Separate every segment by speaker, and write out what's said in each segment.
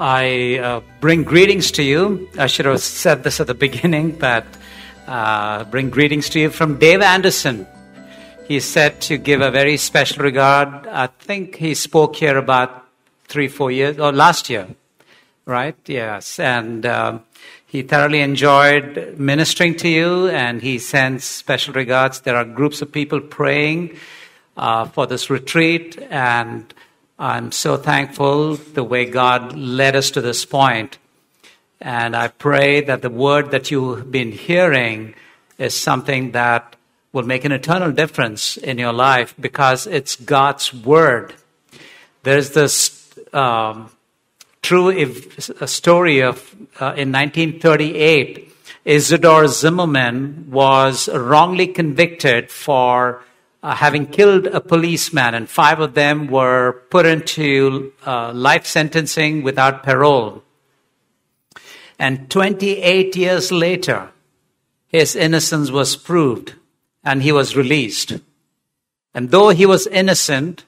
Speaker 1: I uh, bring greetings to you. I should have said this at the beginning, but uh, bring greetings to you from Dave Anderson. He said to give a very special regard. I think he spoke here about three, four years, or last year, right? Yes. And um, he thoroughly enjoyed ministering to you, and he sends special regards. There are groups of people praying uh, for this retreat, and I'm so thankful the way God led us to this point. And I pray that the word that you've been hearing is something that will make an eternal difference in your life because it's God's word. There's this um, true story of uh, in 1938, Isidore Zimmerman was wrongly convicted for uh, having killed a policeman, and five of them were put into uh, life sentencing without parole. And 28 years later, his innocence was proved and he was released. And though he was innocent,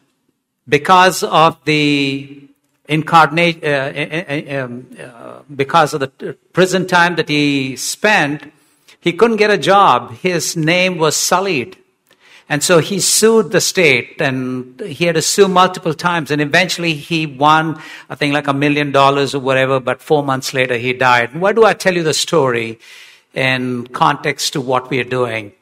Speaker 1: because of the incarnate, uh, um, uh, because of the prison time that he spent, he couldn't get a job. His name was sullied. And so he sued the state and he had to sue multiple times. And eventually he won, I think like a million dollars or whatever, but four months later he died. why do I tell you the story in context to what we are doing?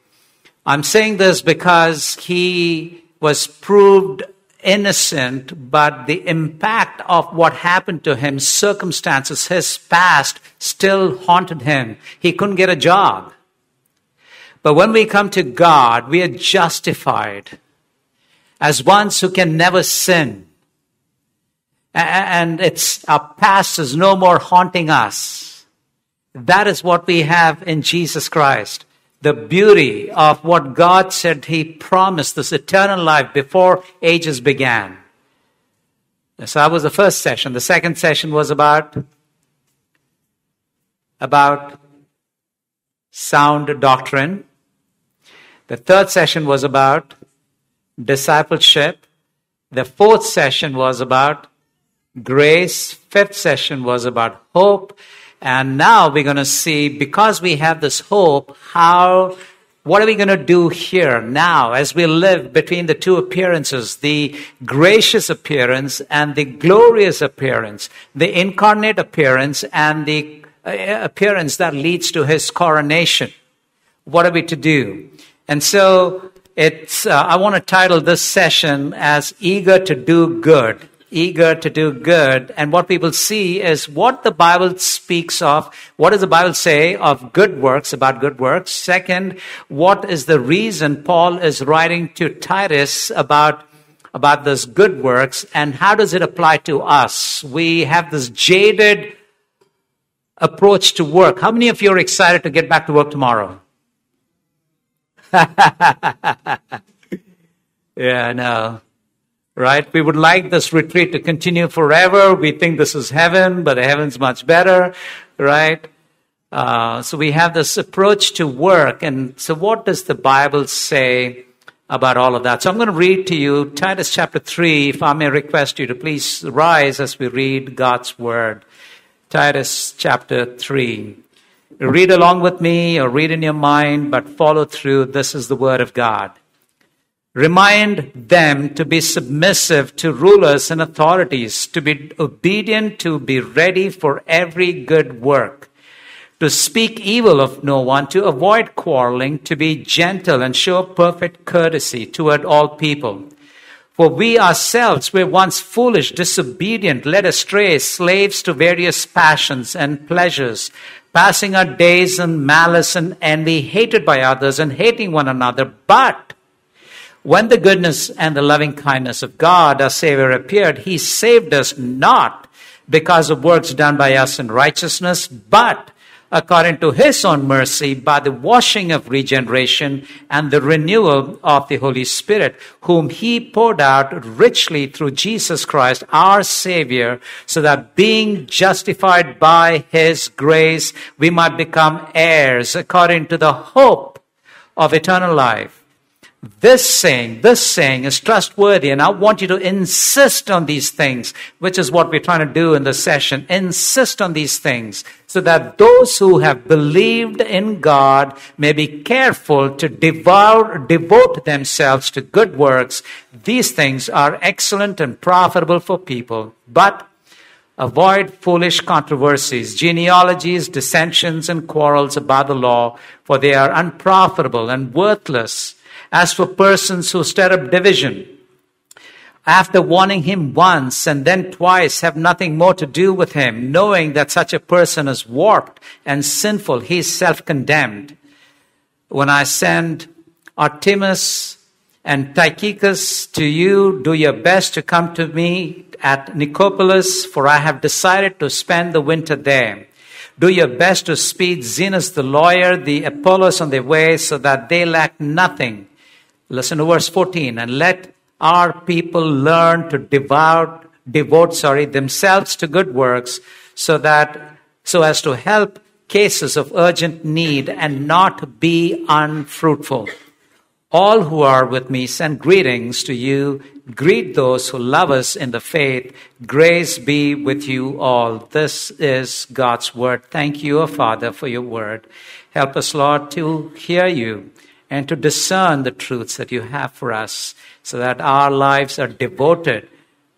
Speaker 1: I'm saying this because he was proved innocent, but the impact of what happened to him, circumstances, his past still haunted him. He couldn't get a job. But when we come to God, we are justified as ones who can never sin. And it's our past is no more haunting us. That is what we have in Jesus Christ. The beauty of what God said He promised this eternal life before ages began. So that was the first session. The second session was about, about sound doctrine. The third session was about discipleship. The fourth session was about grace. Fifth session was about hope. And now we're going to see, because we have this hope, how, what are we going to do here now as we live between the two appearances, the gracious appearance and the glorious appearance, the incarnate appearance and the uh, appearance that leads to his coronation? What are we to do? And so it's, uh, I want to title this session as Eager to Do Good. Eager to do good. And what people see is what the Bible speaks of. What does the Bible say of good works, about good works? Second, what is the reason Paul is writing to Titus about about those good works and how does it apply to us? We have this jaded approach to work. How many of you are excited to get back to work tomorrow? yeah, no. Right? We would like this retreat to continue forever. We think this is heaven, but heaven's much better. Right? Uh, so we have this approach to work. And so what does the Bible say about all of that? So I'm going to read to you Titus chapter 3. If I may request you to please rise as we read God's word. Titus chapter 3. Read along with me or read in your mind, but follow through. This is the word of God. Remind them to be submissive to rulers and authorities, to be obedient, to be ready for every good work, to speak evil of no one, to avoid quarreling, to be gentle and show perfect courtesy toward all people. For we ourselves were once foolish, disobedient, led astray, slaves to various passions and pleasures passing our days in malice and envy, hated by others and hating one another. But when the goodness and the loving kindness of God, our Savior, appeared, He saved us not because of works done by us in righteousness, but according to his own mercy by the washing of regeneration and the renewal of the Holy Spirit, whom he poured out richly through Jesus Christ, our Savior, so that being justified by his grace, we might become heirs according to the hope of eternal life. This saying, this saying is trustworthy, and I want you to insist on these things, which is what we're trying to do in this session. Insist on these things so that those who have believed in God may be careful to devour, devote themselves to good works. These things are excellent and profitable for people, but Avoid foolish controversies, genealogies, dissensions, and quarrels about the law, for they are unprofitable and worthless as for persons who stir up division, after warning him once and then twice, have nothing more to do with him, knowing that such a person is warped and sinful, he is self condemned. When I send Artemas and Tychicus to you, do your best to come to me at Nicopolis, for I have decided to spend the winter there. Do your best to speed Zenas the lawyer, the Apollos on their way, so that they lack nothing Listen to verse 14. And let our people learn to devote, devote, sorry, themselves to good works so that, so as to help cases of urgent need and not be unfruitful. All who are with me send greetings to you. Greet those who love us in the faith. Grace be with you all. This is God's word. Thank you, O Father, for your word. Help us, Lord, to hear you and to discern the truths that you have for us so that our lives are devoted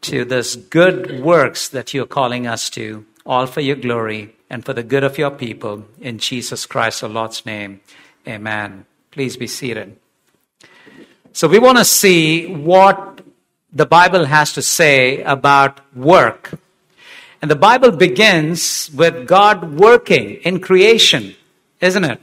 Speaker 1: to this good works that you're calling us to, all for your glory and for the good of your people. In Jesus Christ, our Lord's name, amen. Please be seated. So, we want to see what the Bible has to say about work. And the Bible begins with God working in creation, isn't it?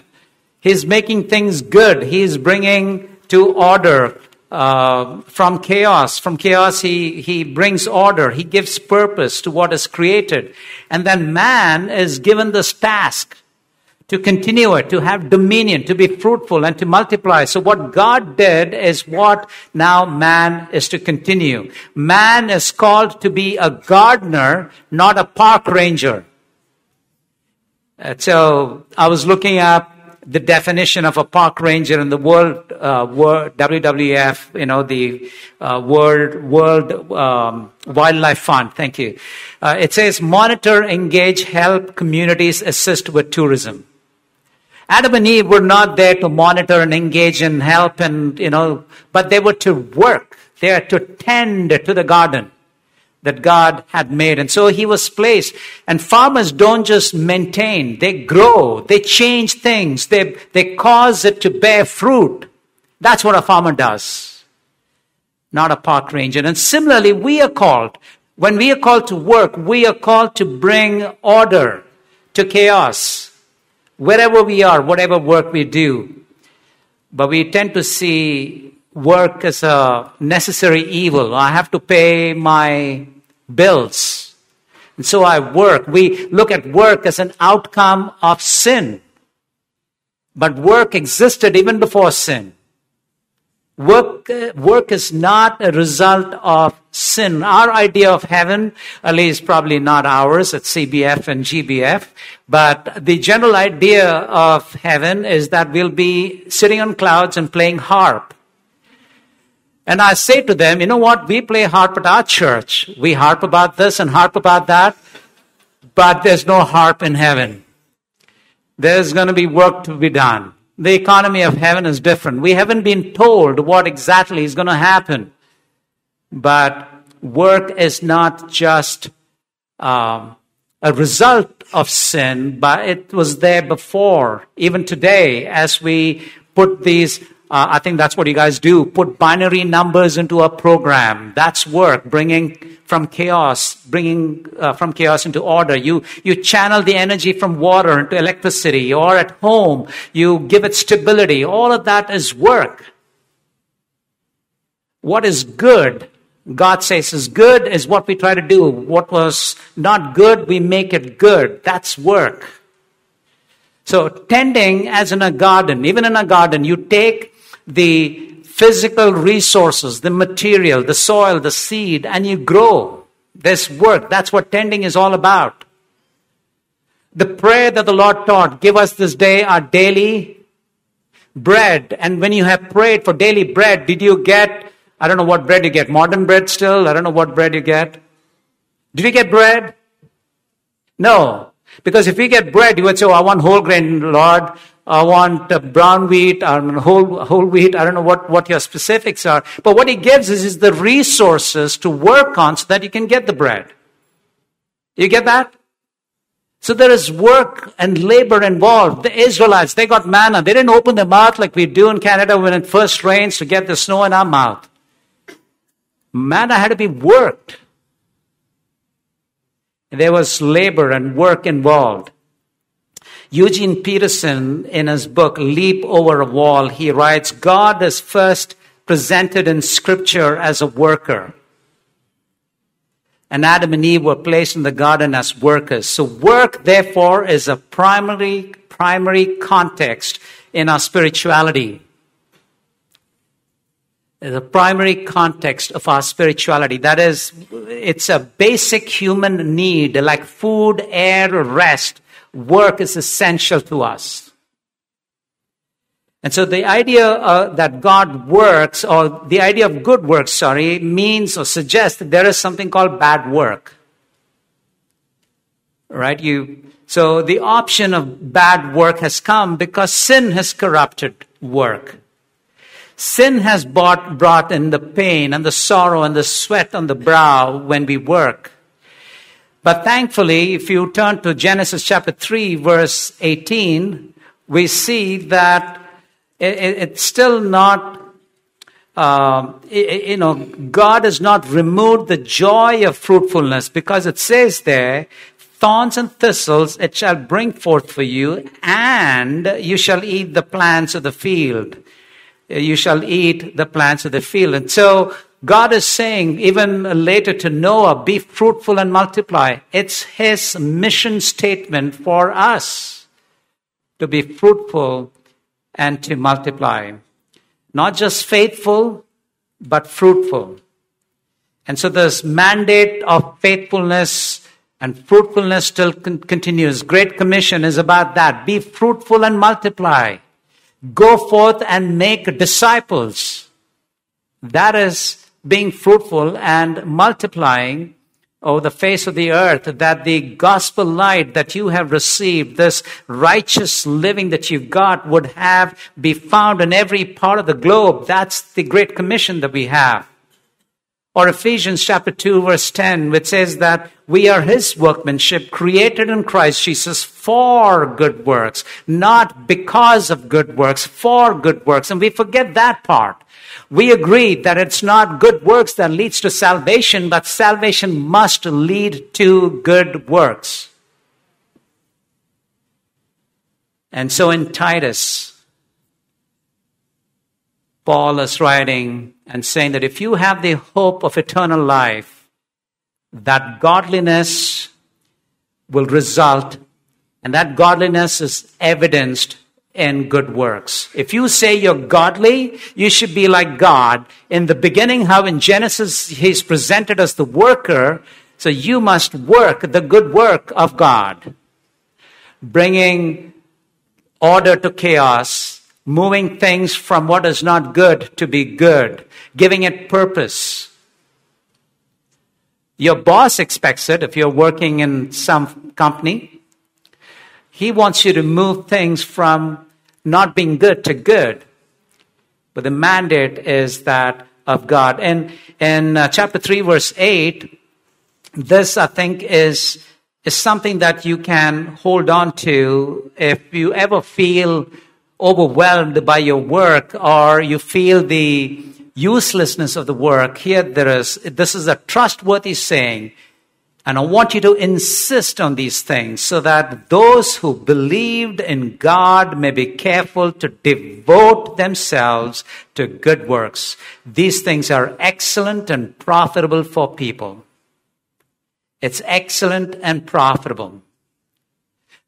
Speaker 1: He's making things good. He's bringing to order uh, from chaos. From chaos, he, he brings order. He gives purpose to what is created. And then man is given this task to continue it, to have dominion, to be fruitful, and to multiply. So, what God did is what now man is to continue. Man is called to be a gardener, not a park ranger. So, I was looking up the definition of a park ranger in the world, uh, world WWF, you know, the uh, World World um, Wildlife Fund. Thank you. Uh, it says monitor, engage, help communities assist with tourism. Adam and Eve were not there to monitor and engage and help and you know, but they were to work. They are to tend to the garden that God had made. And so he was placed. And farmers don't just maintain, they grow, they change things, they, they cause it to bear fruit. That's what a farmer does, not a park ranger. And similarly, we are called, when we are called to work, we are called to bring order to chaos. Wherever we are, whatever work we do. But we tend to see work as a necessary evil. I have to pay my bills. And so I work. We look at work as an outcome of sin. But work existed even before sin. Work, work is not a result of sin. Our idea of heaven, at least probably not ours at CBF and GBF, but the general idea of heaven is that we'll be sitting on clouds and playing harp. And I say to them, you know what? We play harp at our church. We harp about this and harp about that, but there's no harp in heaven. There's going to be work to be done. The economy of heaven is different. We haven't been told what exactly is going to happen. But work is not just um, a result of sin, but it was there before. Even today, as we put these uh, I think that's what you guys do. Put binary numbers into a program. That's work, bringing from chaos, bringing uh, from chaos into order. You, you channel the energy from water into electricity, or at home, you give it stability. All of that is work. What is good, God says is good, is what we try to do. What was not good, we make it good. That's work. So, tending as in a garden, even in a garden, you take the physical resources, the material, the soil, the seed, and you grow. This work. That's what tending is all about. The prayer that the Lord taught, give us this day our daily bread. And when you have prayed for daily bread, did you get, I don't know what bread you get, modern bread still? I don't know what bread you get. Did you get bread? No. Because if you get bread, you would say, oh, I want whole grain, Lord. I want uh, brown wheat, or whole, whole wheat. I don't know what, what your specifics are. But what he gives is, is the resources to work on so that you can get the bread. You get that? So there is work and labor involved. The Israelites, they got manna. They didn't open their mouth like we do in Canada when it first rains to get the snow in our mouth. Manna had to be worked. There was labor and work involved. Eugene Peterson, in his book Leap Over a Wall, he writes God is first presented in Scripture as a worker and Adam and Eve were placed in the garden as workers. So work, therefore, is a primary, primary context in our spirituality. The primary context of our spirituality. That is, it's a basic human need like food, air, rest. Work is essential to us. And so the idea uh, that God works, or the idea of good works, sorry, means or suggests that there is something called bad work. Right? You, so the option of bad work has come because sin has corrupted work. Sin has brought, brought in the pain and the sorrow and the sweat on the brow when we work. But thankfully, if you turn to Genesis chapter 3, verse 18, we see that it, it's still not, uh, it, you know, God has not removed the joy of fruitfulness because it says there, thorns and thistles it shall bring forth for you, and you shall eat the plants of the field. You shall eat the plants of the field. And so God is saying, even later to Noah, be fruitful and multiply. It's his mission statement for us to be fruitful and to multiply. Not just faithful, but fruitful. And so this mandate of faithfulness and fruitfulness still con- continues. Great Commission is about that. Be fruitful and multiply. Go forth and make disciples. That is being fruitful and multiplying over the face of the earth that the gospel light that you have received, this righteous living that you've got would have be found in every part of the globe. That's the great commission that we have. Or Ephesians chapter 2 verse 10, which says that we are his workmanship created in Christ Jesus for good works, not because of good works, for good works. And we forget that part. We agree that it's not good works that leads to salvation, but salvation must lead to good works. And so in Titus, Paul is writing and saying that if you have the hope of eternal life, that godliness will result, and that godliness is evidenced in good works. If you say you're godly, you should be like God. In the beginning, how in Genesis he's presented as the worker, so you must work the good work of God, bringing order to chaos, moving things from what is not good to be good, giving it purpose. Your boss expects it if you're working in some company. He wants you to move things from not being good to good. But the mandate is that of God. And in uh, chapter 3, verse 8, this I think is, is something that you can hold on to if you ever feel overwhelmed by your work or you feel the uselessness of the work. Here there is, this is a trustworthy saying and I want you to insist on these things so that those who believed in God may be careful to devote themselves to good works. These things are excellent and profitable for people. It's excellent and profitable.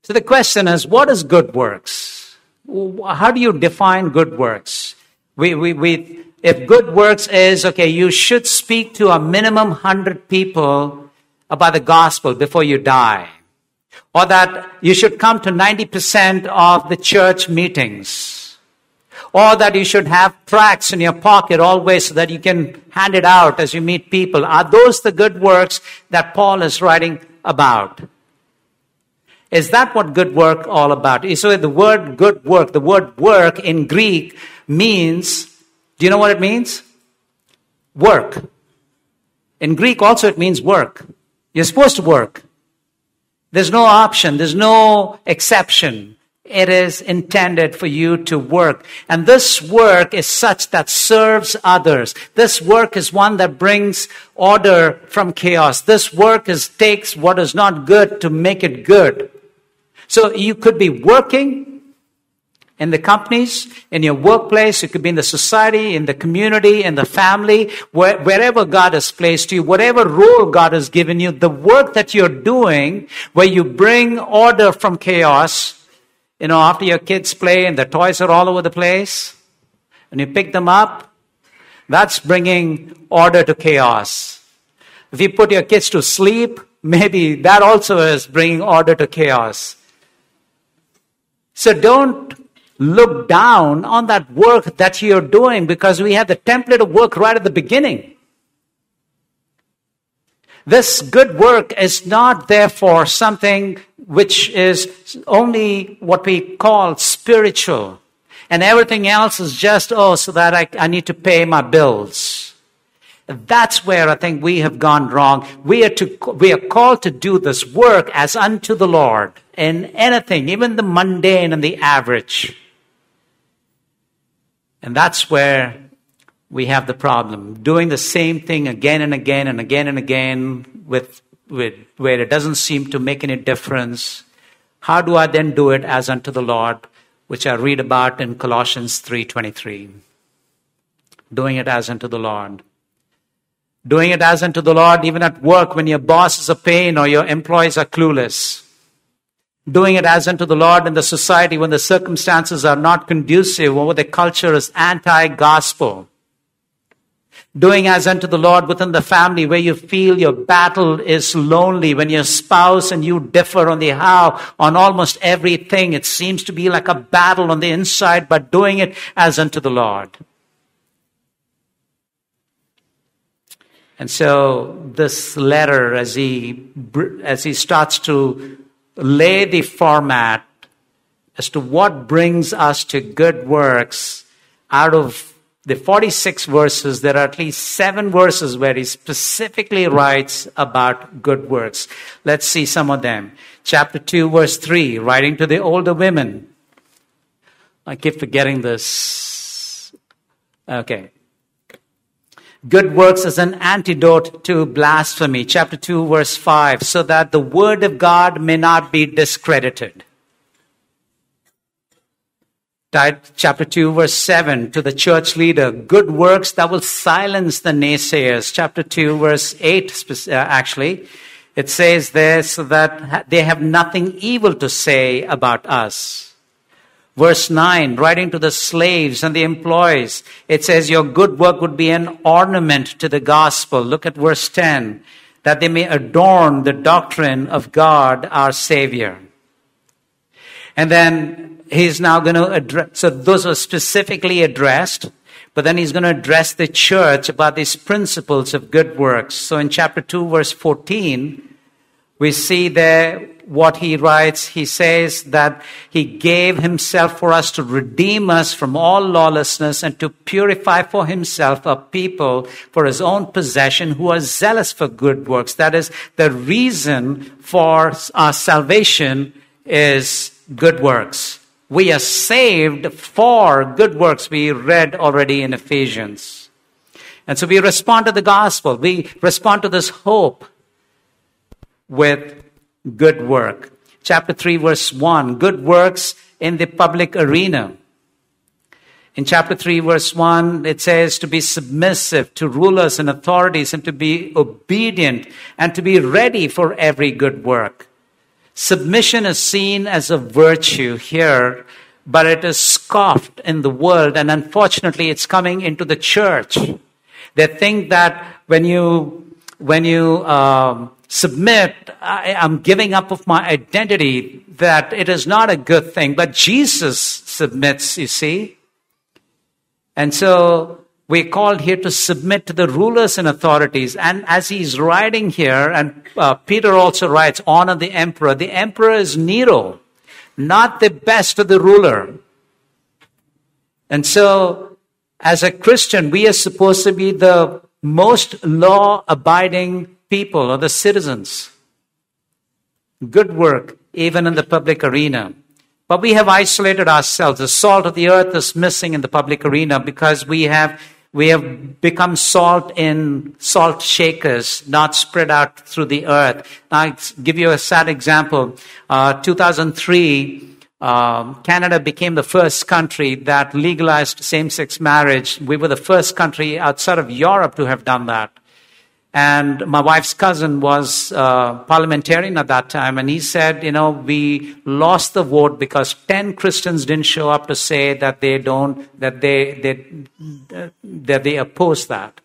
Speaker 1: So the question is, what is good works? How do you define good works? We, we, we, if good works is, okay, you should speak to a minimum 100 people about the gospel before you die. Or that you should come to 90% of the church meetings. or that you should have tracts in your pocket always so that you can hand it out as you meet people. Are those the good works that Paul is writing about? Is that what good work all about? So the word good work, the word work in Greek means, do you know what it means? Work. In Greek also it means work. You're supposed to work. There's no option. There's no exception. It is intended for you to work. And this work is such that serves others. This work is one that brings order from chaos. This work is, takes what is not good to make it good. So you could be working in the companies, in your workplace, it could be in the society, in the community, in the family, where, wherever God has placed you, whatever role God has given you, the work that you're doing, where you bring order from chaos, you know, after your kids play and the toys are all over the place, and you pick them up, that's bringing order to chaos. If you put your kids to sleep, maybe that also is bringing order to chaos. So don't look down on that work that you're doing because we have the template of work right at the beginning. This good work is not therefore something which is only what we call spiritual. And everything else is just, oh, so that I, I need to pay my bills. That's where I think we have gone wrong. We are to, we are called to do this work as unto the Lord in anything, even the mundane and the average. And that's where we have the problem. Doing the same thing again and again and again and again with, with where it doesn't seem to make any difference. How do I then do it as unto the Lord, which I read about in Colossians 3:23? Doing it as unto the Lord. Doing it as unto the Lord, even at work when your boss is a pain or your employees are clueless. Doing it as unto the Lord in the society when the circumstances are not conducive or the culture is anti-gospel. Doing as unto the Lord within the family where you feel your battle is lonely, when your spouse and you differ on the how, on almost everything. It seems to be like a battle on the inside, but doing it as unto the Lord. And so this letter, as he, as he starts to lay the format as to what brings us to good works out of the 46 verses, there are at least seven verses where he specifically writes about good works. Let's see some of them. Chapter 2, verse 3, writing to the older women. I keep forgetting this. Okay. Good works as an antidote to blasphemy. Chapter 2, verse 5. So that the word of God may not be discredited. Chapter 2, verse 7 to the church leader. Good works that will silence the naysayers. Chapter 2, verse 8, uh, actually. It says there so that they have nothing evil to say about us. Verse 9, writing to the slaves and the employees, it says, Your good work would be an ornament to the gospel. Look at verse 10, that they may adorn the doctrine of God our Savior. And then he's now going to address, so those are specifically addressed, but then he's going to address the church about these principles of good works. So in chapter 2, verse 14, we see there what he writes, he says that he gave himself for us to redeem us from all lawlessness and to purify for himself a people for his own possession who are zealous for good works. That is, the reason for our salvation is good works. We are saved for good works. We read already in Ephesians. And so we respond to the gospel. We respond to this hope with good work. Chapter 3, verse 1 good works in the public arena. In chapter 3, verse 1, it says to be submissive to rulers and authorities and to be obedient and to be ready for every good work. Submission is seen as a virtue here, but it is scoffed in the world, and unfortunately, it's coming into the church. They think that when you, when you, um, submit, I, am giving up of my identity, that it is not a good thing. But Jesus submits, you see. And so we're called here to submit to the rulers and authorities. And as he's writing here, and uh, Peter also writes, honor the emperor. The emperor is Nero, not the best of the ruler. And so, as a Christian, we are supposed to be the most law abiding people or the citizens. Good work, even in the public arena. But we have isolated ourselves. The salt of the earth is missing in the public arena because we have we have become salt in salt shakers, not spread out through the earth. I'll give you a sad example. Uh, 2003, um, Canada became the first country that legalized same sex marriage. We were the first country outside of Europe to have done that. And my wife's cousin was uh, parliamentarian at that time, and he said, you know, we lost the vote because 10 Christians didn't show up to say that they don't, that they, they, that they oppose that.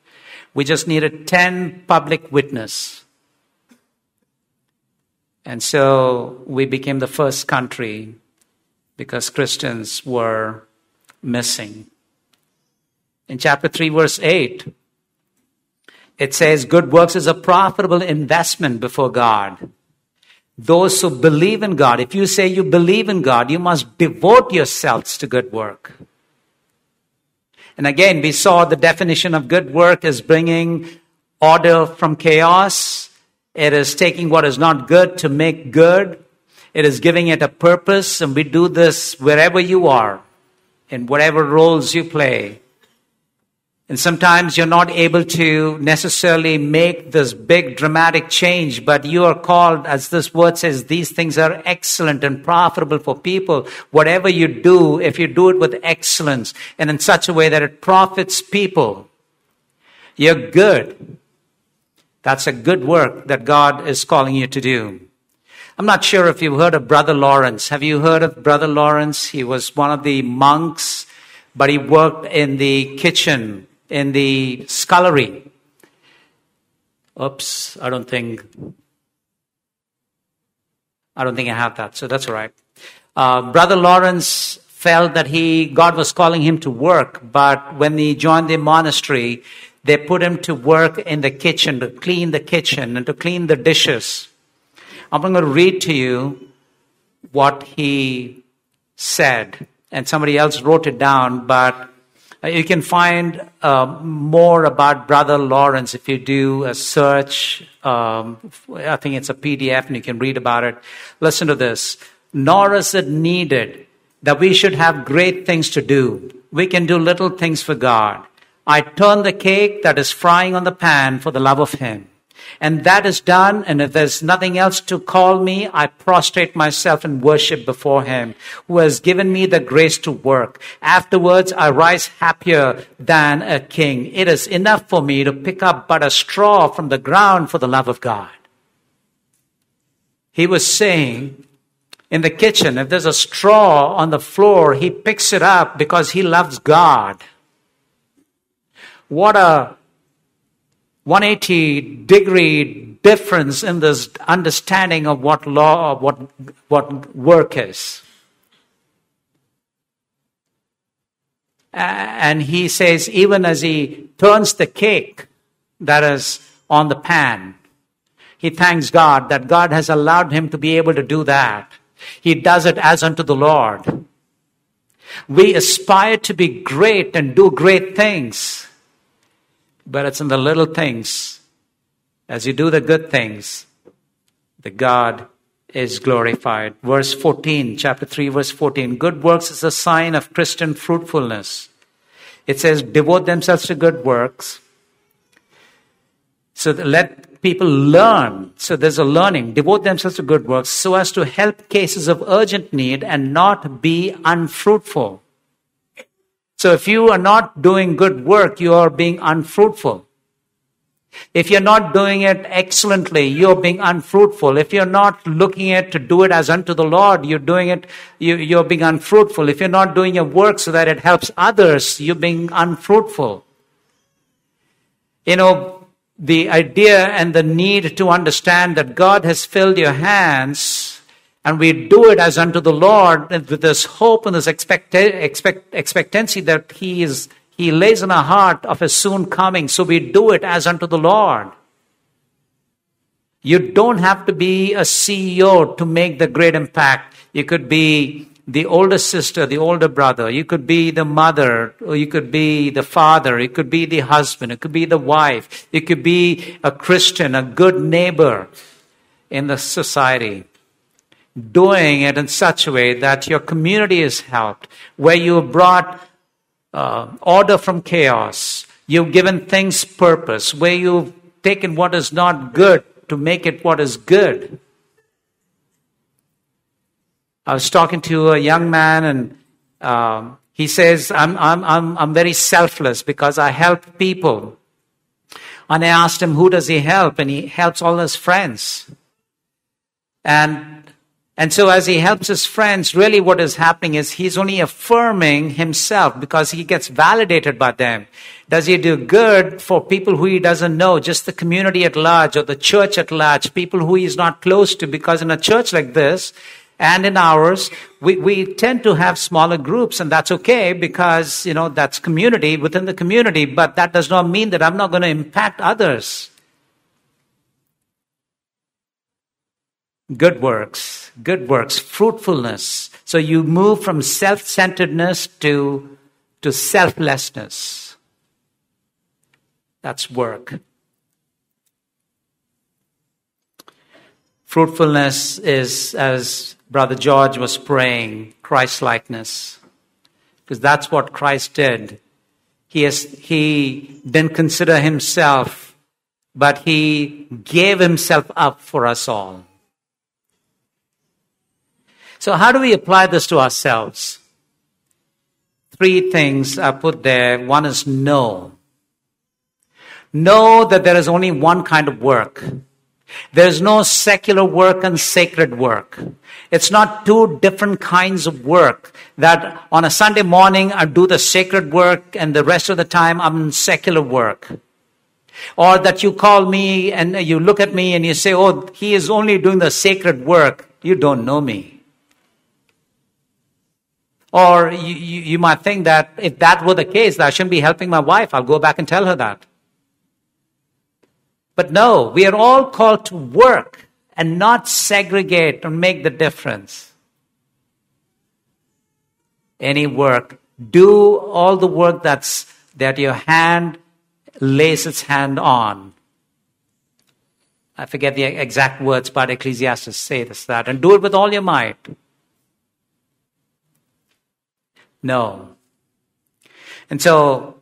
Speaker 1: We just needed 10 public witness. And so we became the first country because Christians were missing. In chapter 3, verse 8, it says, Good works is a profitable investment before God. Those who believe in God, if you say you believe in God, you must devote yourselves to good work. And again, we saw the definition of good work as bringing order from chaos. It is taking what is not good to make good. It is giving it a purpose. And we do this wherever you are, in whatever roles you play. And sometimes you're not able to necessarily make this big dramatic change, but you are called, as this word says, these things are excellent and profitable for people. Whatever you do, if you do it with excellence and in such a way that it profits people, you're good. That's a good work that God is calling you to do. I'm not sure if you've heard of Brother Lawrence. Have you heard of Brother Lawrence? He was one of the monks, but he worked in the kitchen in the scullery. Oops, I don't think I don't think I have that, so that's all right. Uh, Brother Lawrence felt that he God was calling him to work, but when he joined the monastery, they put him to work in the kitchen to clean the kitchen and to clean the dishes. I'm going to read to you what he said, and somebody else wrote it down, but you can find uh, more about Brother Lawrence if you do a search. Um, I think it's a PDF and you can read about it. Listen to this. Nor is it needed that we should have great things to do. We can do little things for God. I turn the cake that is frying on the pan for the love of Him. And that is done. And if there's nothing else to call me, I prostrate myself in worship before him who has given me the grace to work. Afterwards, I rise happier than a king. It is enough for me to pick up but a straw from the ground for the love of God. He was saying, in the kitchen, if there's a straw on the floor, he picks it up because he loves God. What a 180 degree difference in this understanding of what law, what, what work is. And he says, even as he turns the cake that is on the pan, he thanks God that God has allowed him to be able to do that. He does it as unto the Lord. We aspire to be great and do great things but it's in the little things. As you do the good things, the God is glorified. Verse 14, chapter 3, verse 14. Good works is a sign of Christian fruitfulness. It says, devote themselves to good works. So that let people learn. So there's a learning. Devote themselves to good works so as to help cases of urgent need and not be unfruitful. So if you are not doing good work, you are being unfruitful. If you're not doing it excellently, you're being unfruitful. If you're not looking at to do it as unto the Lord, you're doing it, you, are being unfruitful. If you're not doing your work so that it helps others, you're being unfruitful. You know, the idea and the need to understand that God has filled your hands and we do it as unto the Lord with this hope and this expect, expect, expectancy that He is He lays in our heart of His soon coming, so we do it as unto the Lord. You don't have to be a CEO to make the great impact. You could be the older sister, the older brother. You could be the mother, or you could be the father. It could be the husband. It could be the wife. You could be a Christian, a good neighbor in the society. Doing it in such a way that your community is helped, where you've brought uh, order from chaos. You've given things purpose, where you've taken what is not good to make it what is good. I was talking to a young man, and um, he says, I'm, I'm, I'm, I'm very selfless because I help people. And I asked him, Who does he help? And he helps all his friends. And and so, as he helps his friends, really what is happening is he's only affirming himself because he gets validated by them. Does he do good for people who he doesn't know, just the community at large or the church at large, people who he's not close to? Because in a church like this, and in ours, we, we tend to have smaller groups, and that's okay because, you know, that's community within the community, but that does not mean that I'm not going to impact others. Good works, good works, fruitfulness. So you move from self centeredness to, to selflessness. That's work. Fruitfulness is, as Brother George was praying, Christ likeness. Because that's what Christ did. He, has, he didn't consider himself, but he gave himself up for us all. So, how do we apply this to ourselves? Three things are put there. One is know. Know that there is only one kind of work. There's no secular work and sacred work. It's not two different kinds of work that on a Sunday morning I do the sacred work and the rest of the time I'm in secular work. Or that you call me and you look at me and you say, oh, he is only doing the sacred work. You don't know me. Or you, you, you might think that if that were the case, that I shouldn't be helping my wife. I'll go back and tell her that. But no, we are all called to work and not segregate and make the difference. Any work. Do all the work that's, that your hand lays its hand on. I forget the exact words, but Ecclesiastes say this, that. And do it with all your might. No. And so,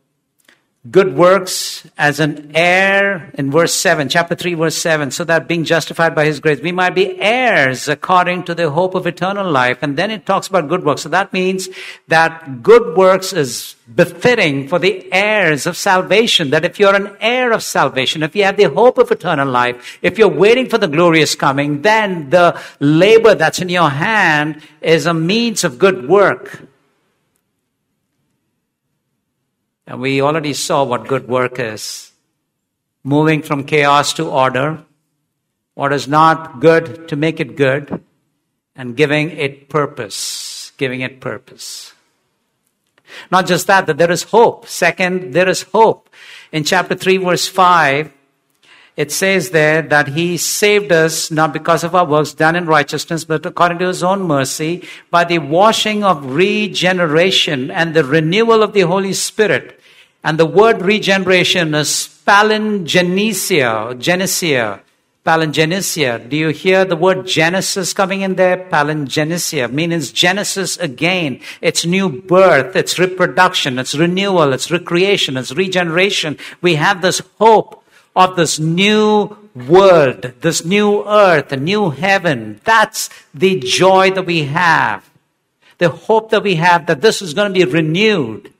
Speaker 1: good works as an heir in verse 7, chapter 3, verse 7, so that being justified by his grace, we might be heirs according to the hope of eternal life. And then it talks about good works. So that means that good works is befitting for the heirs of salvation. That if you're an heir of salvation, if you have the hope of eternal life, if you're waiting for the glorious coming, then the labor that's in your hand is a means of good work. And we already saw what good work is moving from chaos to order, what is not good to make it good, and giving it purpose. Giving it purpose. Not just that, that there is hope. Second, there is hope. In chapter 3, verse 5, it says there that he saved us not because of our works done in righteousness, but according to his own mercy, by the washing of regeneration and the renewal of the Holy Spirit. And the word regeneration is palingenesia, genesia, palingenesia. Do you hear the word Genesis coming in there? Palingenesia means Genesis again. It's new birth, it's reproduction, it's renewal, it's recreation, it's regeneration. We have this hope of this new world, this new earth, a new heaven. That's the joy that we have. The hope that we have that this is going to be renewed.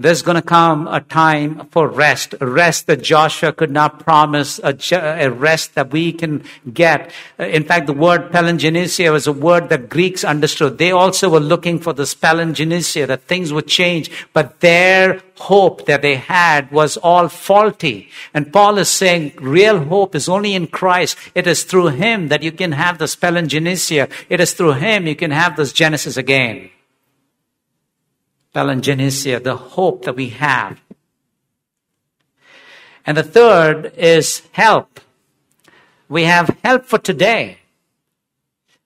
Speaker 1: There's going to come a time for rest, a rest that Joshua could not promise, a, a rest that we can get. In fact, the word palingenesia was a word that Greeks understood. They also were looking for this palingenesia, that things would change, but their hope that they had was all faulty. And Paul is saying real hope is only in Christ. It is through Him that you can have this palingenesia. It is through Him you can have this Genesis again. Palingenesia, the hope that we have. And the third is help. We have help for today.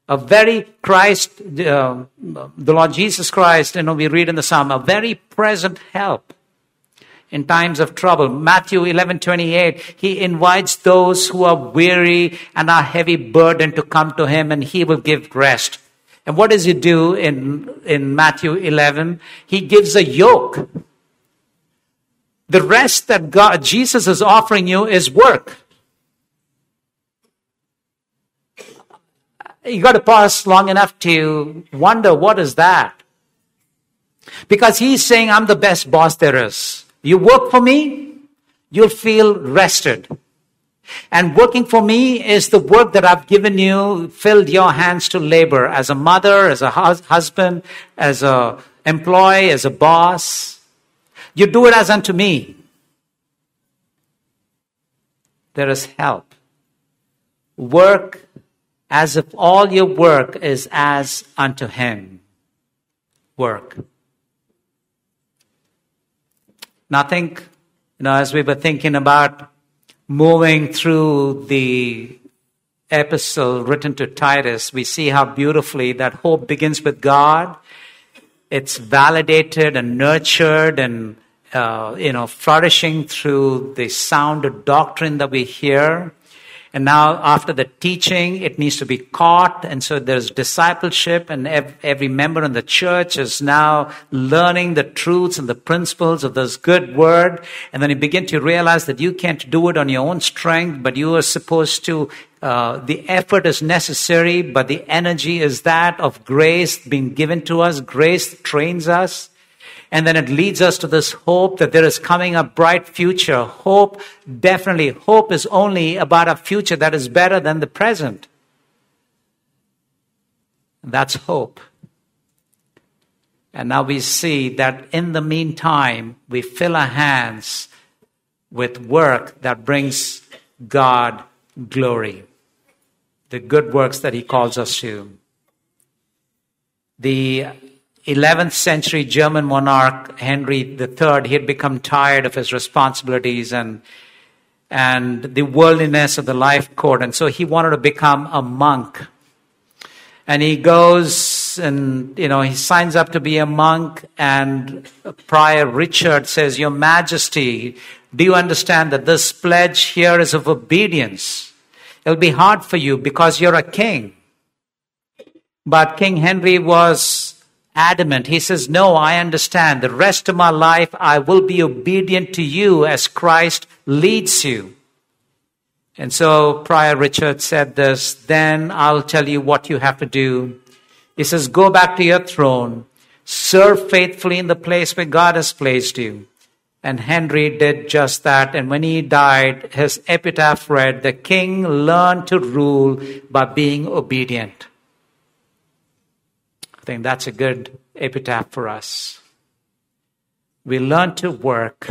Speaker 1: A very Christ, uh, the Lord Jesus Christ, you know, we read in the Psalm, a very present help in times of trouble. Matthew 11, 28, he invites those who are weary and are heavy burdened to come to him and he will give rest. And what does he do in, in Matthew 11? He gives a yoke. The rest that God, Jesus is offering you is work. You got to pause long enough to wonder what is that? Because he's saying, I'm the best boss there is. You work for me, you'll feel rested. And working for me is the work that I've given you, filled your hands to labor as a mother, as a husband, as a employee, as a boss. You do it as unto me. There is help. Work as if all your work is as unto him. Work. Nothing, you know, as we were thinking about moving through the epistle written to Titus, we see how beautifully that hope begins with God. It's validated and nurtured and, uh, you know, flourishing through the sound doctrine that we hear. And now, after the teaching, it needs to be caught. And so there's discipleship, and every member in the church is now learning the truths and the principles of this good word. And then you begin to realize that you can't do it on your own strength, but you are supposed to uh, the effort is necessary, but the energy is that of grace being given to us. Grace trains us. And then it leads us to this hope that there is coming a bright future. Hope, definitely, hope is only about a future that is better than the present. That's hope. And now we see that in the meantime, we fill our hands with work that brings God glory. The good works that He calls us to. The 11th century German monarch Henry III, he had become tired of his responsibilities and, and the worldliness of the life court. And so he wanted to become a monk. And he goes and, you know, he signs up to be a monk. And Prior Richard says, Your Majesty, do you understand that this pledge here is of obedience? It'll be hard for you because you're a king. But King Henry was adamant. He says, No, I understand. The rest of my life, I will be obedient to you as Christ leads you. And so Prior Richard said this, then I'll tell you what you have to do. He says, Go back to your throne, serve faithfully in the place where God has placed you. And Henry did just that. And when he died, his epitaph read, The king learned to rule by being obedient. I think that's a good epitaph for us. We learn to work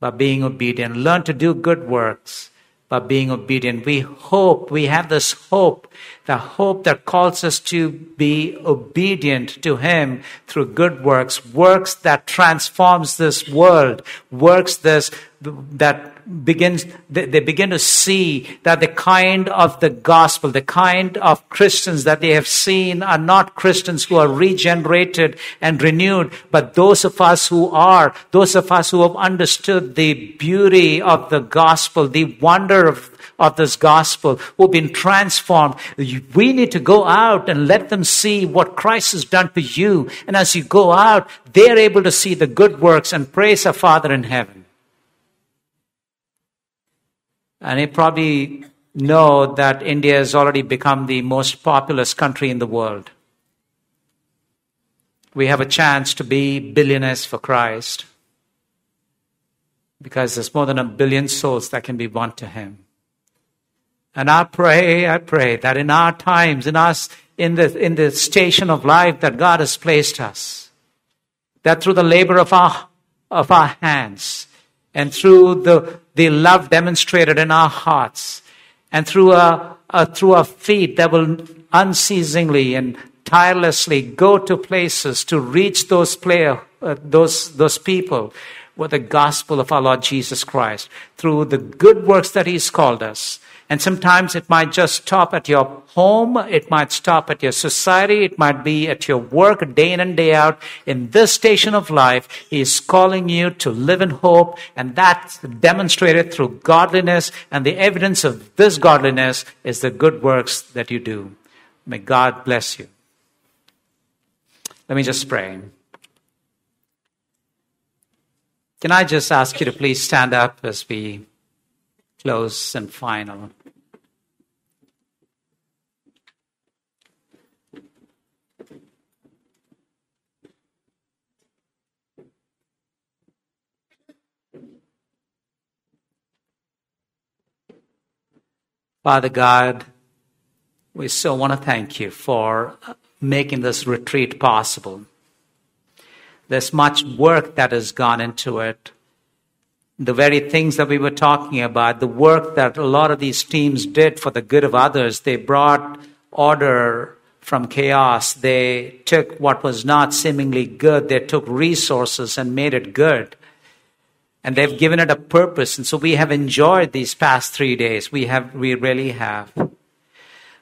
Speaker 1: by being obedient, learn to do good works by being obedient. We hope, we have this hope, the hope that calls us to be obedient to Him through good works, works that transforms this world, works this, that begins, they, begin to see that the kind of the gospel, the kind of Christians that they have seen are not Christians who are regenerated and renewed, but those of us who are, those of us who have understood the beauty of the gospel, the wonder of of this gospel who've been transformed. We need to go out and let them see what Christ has done for you. And as you go out, they're able to see the good works and praise our Father in heaven. And you probably know that India has already become the most populous country in the world. We have a chance to be billionaires for Christ because there's more than a billion souls that can be won to Him. And I pray, I pray that in our times, in us, in the, in the station of life that God has placed us, that through the labor of our, of our hands, and through the, the love demonstrated in our hearts and through a, through our feet that will unceasingly and tirelessly go to places to reach those player uh, those, those people with the gospel of our Lord Jesus Christ through the good works that He's called us. And sometimes it might just stop at your home, it might stop at your society, it might be at your work day in and day out. In this station of life, He is calling you to live in hope, and that's demonstrated through godliness. And the evidence of this godliness is the good works that you do. May God bless you. Let me just pray. Can I just ask you to please stand up as we close and final? Father God, we so want to thank you for making this retreat possible. There's much work that has gone into it. The very things that we were talking about, the work that a lot of these teams did for the good of others, they brought order from chaos. They took what was not seemingly good, they took resources and made it good. And they've given it a purpose. And so we have enjoyed these past three days. We have, we really have.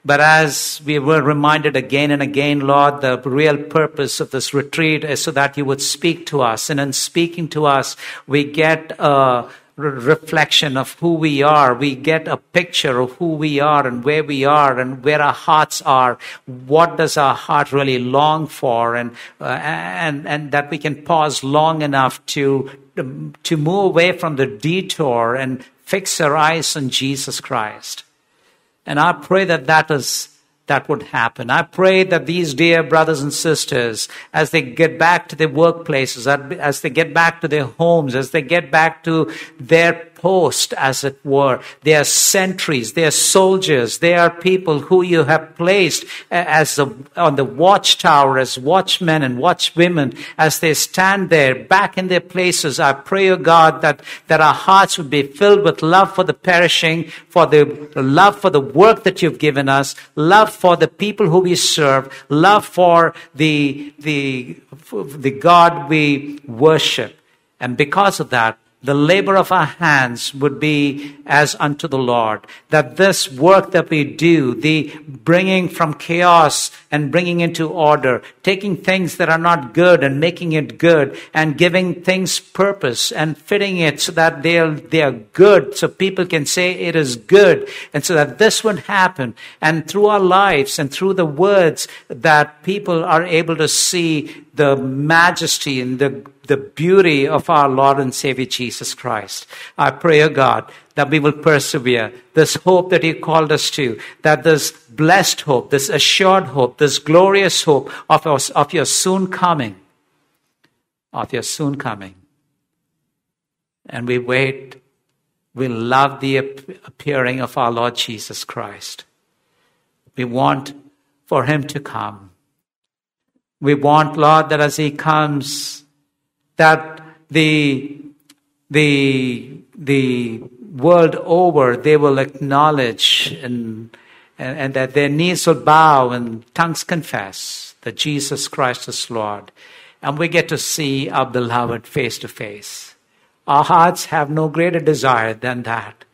Speaker 1: But as we were reminded again and again, Lord, the real purpose of this retreat is so that you would speak to us. And in speaking to us, we get a reflection of who we are. We get a picture of who we are and where we are and where our hearts are. What does our heart really long for? And, uh, and, and that we can pause long enough to, to move away from the detour and fix our eyes on Jesus Christ. And I pray that that is that would happen. I pray that these dear brothers and sisters, as they get back to their workplaces, as they get back to their homes, as they get back to their post, as it were. They are sentries, they are soldiers, they are people who you have placed uh, as a, on the watchtower as watchmen and watchwomen as they stand there back in their places. I pray, O God, that, that our hearts would be filled with love for the perishing, for the love for the work that you've given us, love for the people who we serve, love for the, the, the God we worship. And because of that, the labor of our hands would be as unto the Lord. That this work that we do, the bringing from chaos and bringing into order, taking things that are not good and making it good and giving things purpose and fitting it so that they're, they are good so people can say it is good and so that this would happen. And through our lives and through the words that people are able to see the majesty and the the beauty of our Lord and Savior Jesus Christ. I pray, O God, that we will persevere. This hope that He called us to, that this blessed hope, this assured hope, this glorious hope of, of your soon coming, of your soon coming. And we wait, we love the appearing of our Lord Jesus Christ. We want for Him to come. We want, Lord, that as He comes, that the, the, the world over they will acknowledge and, and, and that their knees will bow and tongues confess that Jesus Christ is Lord. And we get to see our beloved face to face. Our hearts have no greater desire than that.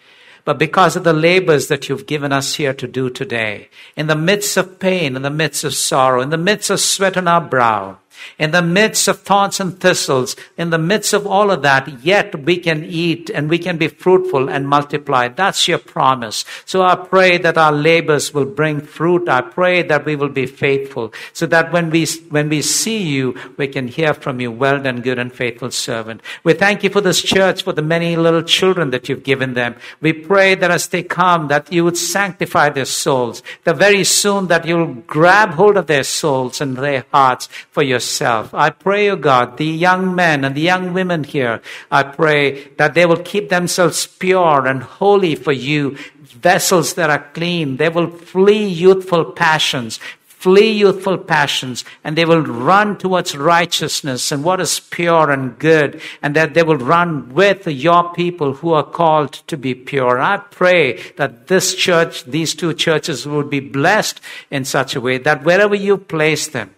Speaker 1: But because of the labors that you've given us here to do today, in the midst of pain, in the midst of sorrow, in the midst of sweat on our brow, in the midst of thorns and thistles, in the midst of all of that, yet we can eat and we can be fruitful and multiply. That's your promise. So I pray that our labors will bring fruit. I pray that we will be faithful so that when we, when we see you, we can hear from you, well done, good and faithful servant. We thank you for this church, for the many little children that you've given them. We pray that as they come, that you would sanctify their souls, that very soon that you'll grab hold of their souls and their hearts for your yourself. I pray, O oh God, the young men and the young women here, I pray that they will keep themselves pure and holy for you, vessels that are clean. They will flee youthful passions, flee youthful passions and they will run towards righteousness and what is pure and good and that they will run with your people who are called to be pure. I pray that this church, these two churches would be blessed in such a way that wherever you place them,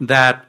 Speaker 1: that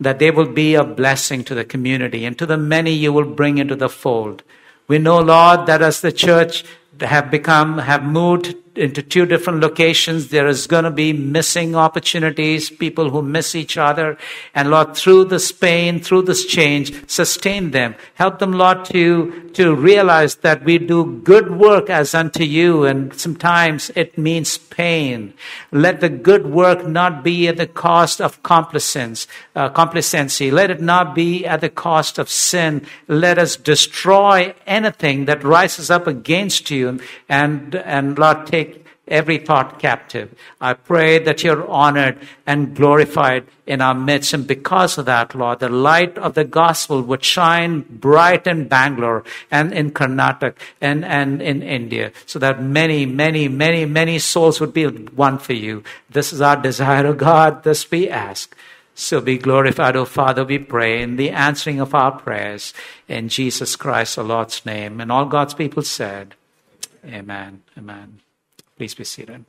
Speaker 1: that they will be a blessing to the community and to the many you will bring into the fold. We know, Lord, that as the church have become, have moved into two different locations. There is going to be missing opportunities, people who miss each other. And Lord, through this pain, through this change, sustain them. Help them, Lord, to, to realize that we do good work as unto you. And sometimes it means pain. Let the good work not be at the cost of complacence, uh, complacency. Let it not be at the cost of sin. Let us destroy anything that rises up against you. And, and Lord, take every thought captive. I pray that you're honored and glorified in our midst. And because of that, Lord, the light of the gospel would shine bright in Bangalore and in Karnataka and, and in India so that many, many, many, many souls would be won for you. This is our desire, O God. This we ask. So be glorified, O Father, we pray in the answering of our prayers in Jesus Christ, our Lord's name. And all God's people said, Amen. Amen. Please be seated.